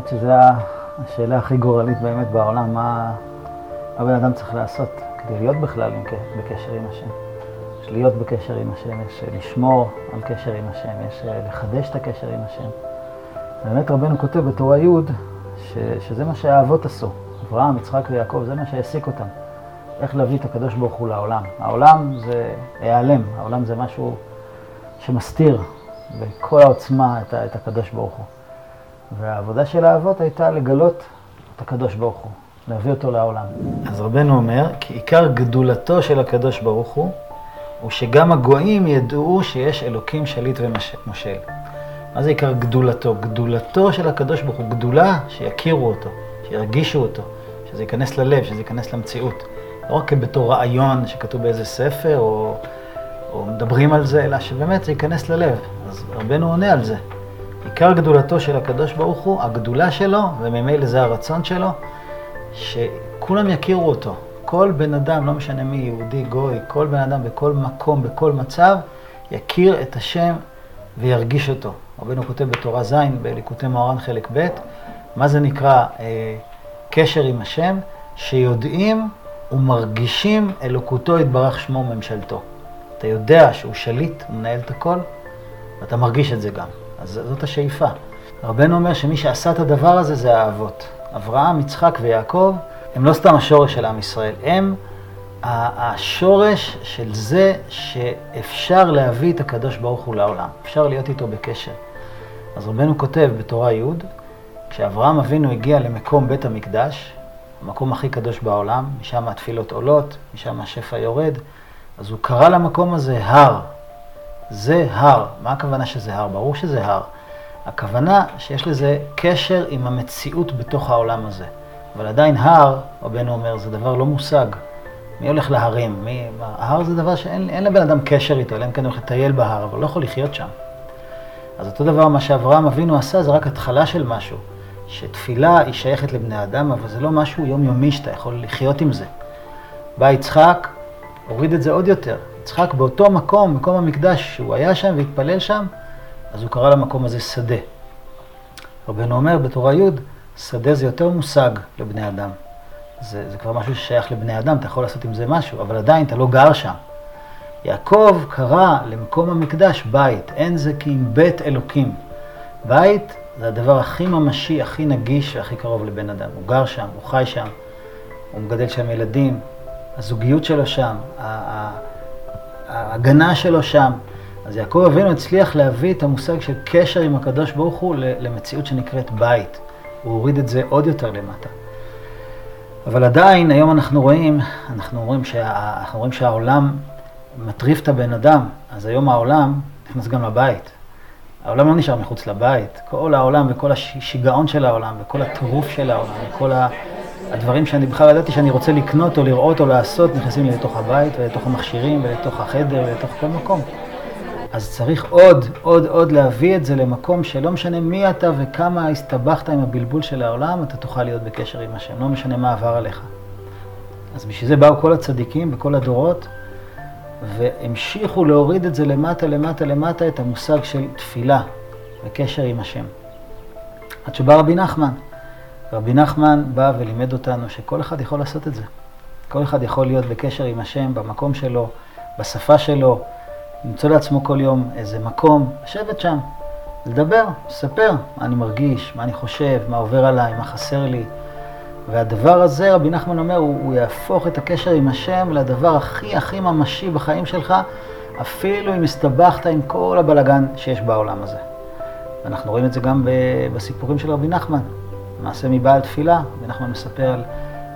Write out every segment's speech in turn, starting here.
האמת שזו השאלה הכי גורלית באמת בעולם, מה הבן אדם צריך לעשות כדי להיות בכלל בקשר עם השם. יש להיות בקשר עם השם, יש לשמור על קשר עם השם, יש לחדש את הקשר עם השם. באמת רבנו כותב בתורה י' ש, שזה מה שהאבות עשו. אברהם, יצחק ויעקב, זה מה שהעסיק אותם. איך להביא את הקדוש ברוך הוא לעולם. העולם זה היעלם, העולם זה משהו שמסתיר בכל העוצמה את, את הקדוש ברוך הוא. והעבודה של האבות הייתה לגלות את הקדוש ברוך הוא, להביא אותו לעולם. אז רבנו אומר, כי עיקר גדולתו של הקדוש ברוך הוא, הוא שגם הגויים ידעו שיש אלוקים שליט ומושל. מה זה עיקר גדולתו? גדולתו של הקדוש ברוך הוא, גדולה שיכירו אותו, שירגישו אותו, שזה ייכנס ללב, שזה ייכנס למציאות. לא רק בתור רעיון שכתוב באיזה ספר, או, או מדברים על זה, אלא שבאמת זה ייכנס ללב. אז רבנו עונה על זה. עיקר גדולתו של הקדוש ברוך הוא, הגדולה שלו, וממילא זה הרצון שלו, שכולם יכירו אותו. כל בן אדם, לא משנה מי, יהודי, גוי, כל בן אדם בכל מקום, בכל מצב, יכיר את השם וירגיש אותו. רבנו כותב בתורה ז', בליקוטי מאורן חלק ב', מה זה נקרא אה, קשר עם השם? שיודעים ומרגישים אלוקותו יתברך שמו וממשלתו. אתה יודע שהוא שליט, הוא מנהל את הכל, ואתה מרגיש את זה גם. אז זאת השאיפה. רבנו אומר שמי שעשה את הדבר הזה זה האבות. אברהם, יצחק ויעקב הם לא סתם השורש של עם ישראל, הם השורש של זה שאפשר להביא את הקדוש ברוך הוא לעולם, אפשר להיות איתו בקשר. אז רבנו כותב בתורה י', כשאברהם אבינו הגיע למקום בית המקדש, המקום הכי קדוש בעולם, משם התפילות עולות, משם השפע יורד, אז הוא קרא למקום הזה הר. זה הר. מה הכוונה שזה הר? ברור שזה הר. הכוונה שיש לזה קשר עם המציאות בתוך העולם הזה. אבל עדיין הר, רבנו אומר, זה דבר לא מושג. מי הולך להרים? מי... ההר זה דבר שאין לבן אדם קשר איתו, אלא אם כן הוא הולך לטייל בהר, אבל לא יכול לחיות שם. אז אותו דבר, מה שאברהם אבינו עשה, זה רק התחלה של משהו. שתפילה היא שייכת לבני אדם, אבל זה לא משהו יומיומי שאתה יכול לחיות עם זה. בא יצחק, הוריד את זה עוד יותר. יצחק באותו מקום, מקום המקדש, שהוא היה שם והתפלל שם, אז הוא קרא למקום הזה שדה. רבנו אומר בתורה י', שדה זה יותר מושג לבני אדם. זה, זה כבר משהו ששייך לבני אדם, אתה יכול לעשות עם זה משהו, אבל עדיין אתה לא גר שם. יעקב קרא למקום המקדש בית, אין זה כי אם בית אלוקים. בית זה הדבר הכי ממשי, הכי נגיש והכי קרוב לבן אדם. הוא גר שם, הוא חי שם, הוא מגדל שם ילדים, הזוגיות שלו שם, ההגנה שלו שם. אז יעקב אבינו הצליח להביא את המושג של קשר עם הקדוש ברוך הוא למציאות שנקראת בית. הוא הוריד את זה עוד יותר למטה. אבל עדיין, היום אנחנו רואים, אנחנו רואים, שה, אנחנו רואים שהעולם מטריף את הבן אדם, אז היום העולם נכנס גם לבית. העולם לא נשאר מחוץ לבית. כל העולם וכל השיגעון של העולם וכל הטירוף של העולם וכל הדברים שאני בכלל ידעתי שאני רוצה לקנות או לראות או לעשות, נכנסים לי לתוך הבית ולתוך המכשירים ולתוך החדר ולתוך כל מקום. אז צריך עוד, עוד, עוד להביא את זה למקום שלא משנה מי אתה וכמה הסתבכת עם הבלבול של העולם, אתה תוכל להיות בקשר עם השם, לא משנה מה עבר עליך. אז בשביל זה באו כל הצדיקים בכל הדורות, והמשיכו להוריד את זה למטה, למטה, למטה, את המושג של תפילה וקשר עם השם. עד שבא רבי נחמן. רבי נחמן בא ולימד אותנו שכל אחד יכול לעשות את זה. כל אחד יכול להיות בקשר עם השם במקום שלו, בשפה שלו, למצוא לעצמו כל יום איזה מקום, לשבת שם, לדבר, לספר מה אני מרגיש, מה אני חושב, מה עובר עליי, מה חסר לי. והדבר הזה, רבי נחמן אומר, הוא, הוא יהפוך את הקשר עם השם לדבר הכי הכי ממשי בחיים שלך, אפילו אם הסתבכת עם כל הבלגן שיש בעולם הזה. ואנחנו רואים את זה גם בסיפורים של רבי נחמן. מעשה מבעל תפילה, רבי נחמן מספר על,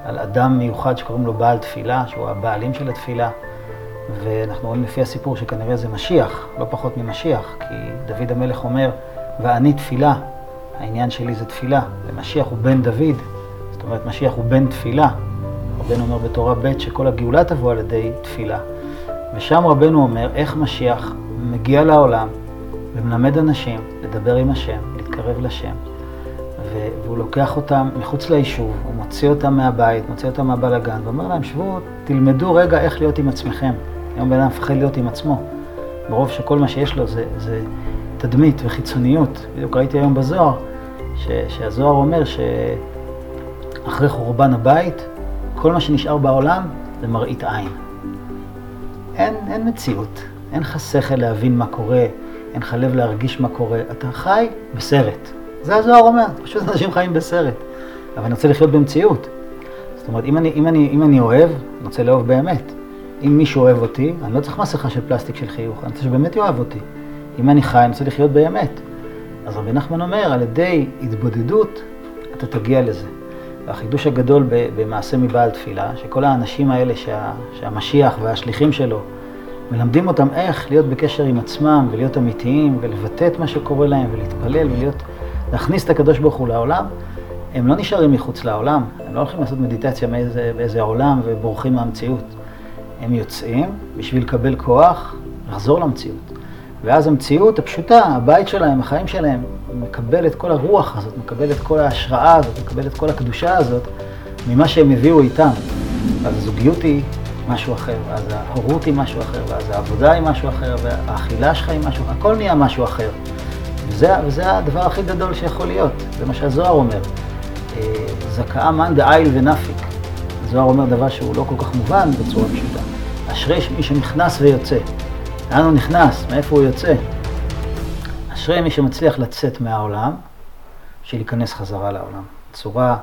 על אדם מיוחד שקוראים לו בעל תפילה, שהוא הבעלים של התפילה. ואנחנו רואים לפי הסיפור שכנראה זה משיח, לא פחות ממשיח, כי דוד המלך אומר, ואני תפילה, העניין שלי זה תפילה, ומשיח הוא בן דוד, זאת אומרת משיח הוא בן תפילה. רבנו אומר בתורה ב' שכל הגאולה תבוא על ידי תפילה. ושם רבנו אומר איך משיח מגיע לעולם ומלמד אנשים לדבר עם השם, להתקרב לשם. והוא לוקח אותם מחוץ ליישוב, הוא מוציא אותם מהבית, מוציא אותם מהבלגן, ואומר להם, שבו, תלמדו רגע איך להיות עם עצמכם. היום בן אדם מפחד להיות עם עצמו. ברוב שכל מה שיש לו זה, זה תדמית וחיצוניות. בדיוק ראיתי היום בזוהר, ש, שהזוהר אומר שאחרי חורבן הבית, כל מה שנשאר בעולם זה מראית עין. אין, אין מציאות, אין לך שכל להבין מה קורה, אין לך לב להרגיש מה קורה, אתה חי בסרט. זה הזוהר אומר, פשוט אנשים חיים בסרט. אבל אני רוצה לחיות במציאות. זאת אומרת, אם אני, אם אני, אם אני אוהב, אני רוצה לאהוב באמת. אם מישהו אוהב אותי, אני לא צריך מסכה של פלסטיק של חיוך, אני רוצה שבאמת יאהב אותי. אם אני חי, אני רוצה לחיות באמת. אז רבי נחמן אומר, על ידי התבודדות, אתה תגיע לזה. והחידוש הגדול במעשה מבעל תפילה, שכל האנשים האלה שה, שהמשיח והשליחים שלו מלמדים אותם איך להיות בקשר עם עצמם ולהיות אמיתיים ולבטא את מה שקורה להם ולהתפלל ולהיות, להכניס את הקדוש ברוך הוא לעולם, הם לא נשארים מחוץ לעולם, הם לא הולכים לעשות מדיטציה מאיזה, באיזה עולם ובורחים מהמציאות. הם יוצאים בשביל לקבל כוח, לחזור למציאות. ואז המציאות הפשוטה, הבית שלהם, החיים שלהם, מקבל את כל הרוח הזאת, מקבל את כל ההשראה הזאת, מקבל את כל הקדושה הזאת ממה שהם הביאו איתם. אז הזוגיות היא משהו אחר, ואז ההורות היא משהו אחר, ואז העבודה היא משהו אחר, והאכילה שלך היא משהו אחר, הכל נהיה משהו אחר. וזה, וזה הדבר הכי גדול שיכול להיות, זה מה שהזוהר אומר. אה, זכאה מאן דאיל ונפיק. הזוהר אומר דבר שהוא לא כל כך מובן בצורה פשוטה. אשרי מי שנכנס ויוצא. לאן הוא נכנס? מאיפה הוא יוצא? אשרי מי שמצליח לצאת מהעולם, להיכנס חזרה לעולם. בצורה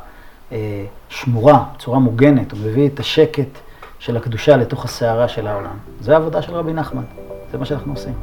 אה, שמורה, בצורה מוגנת, הוא מביא את השקט של הקדושה לתוך הסערה של העולם. זו העבודה של רבי נחמן, זה מה שאנחנו עושים.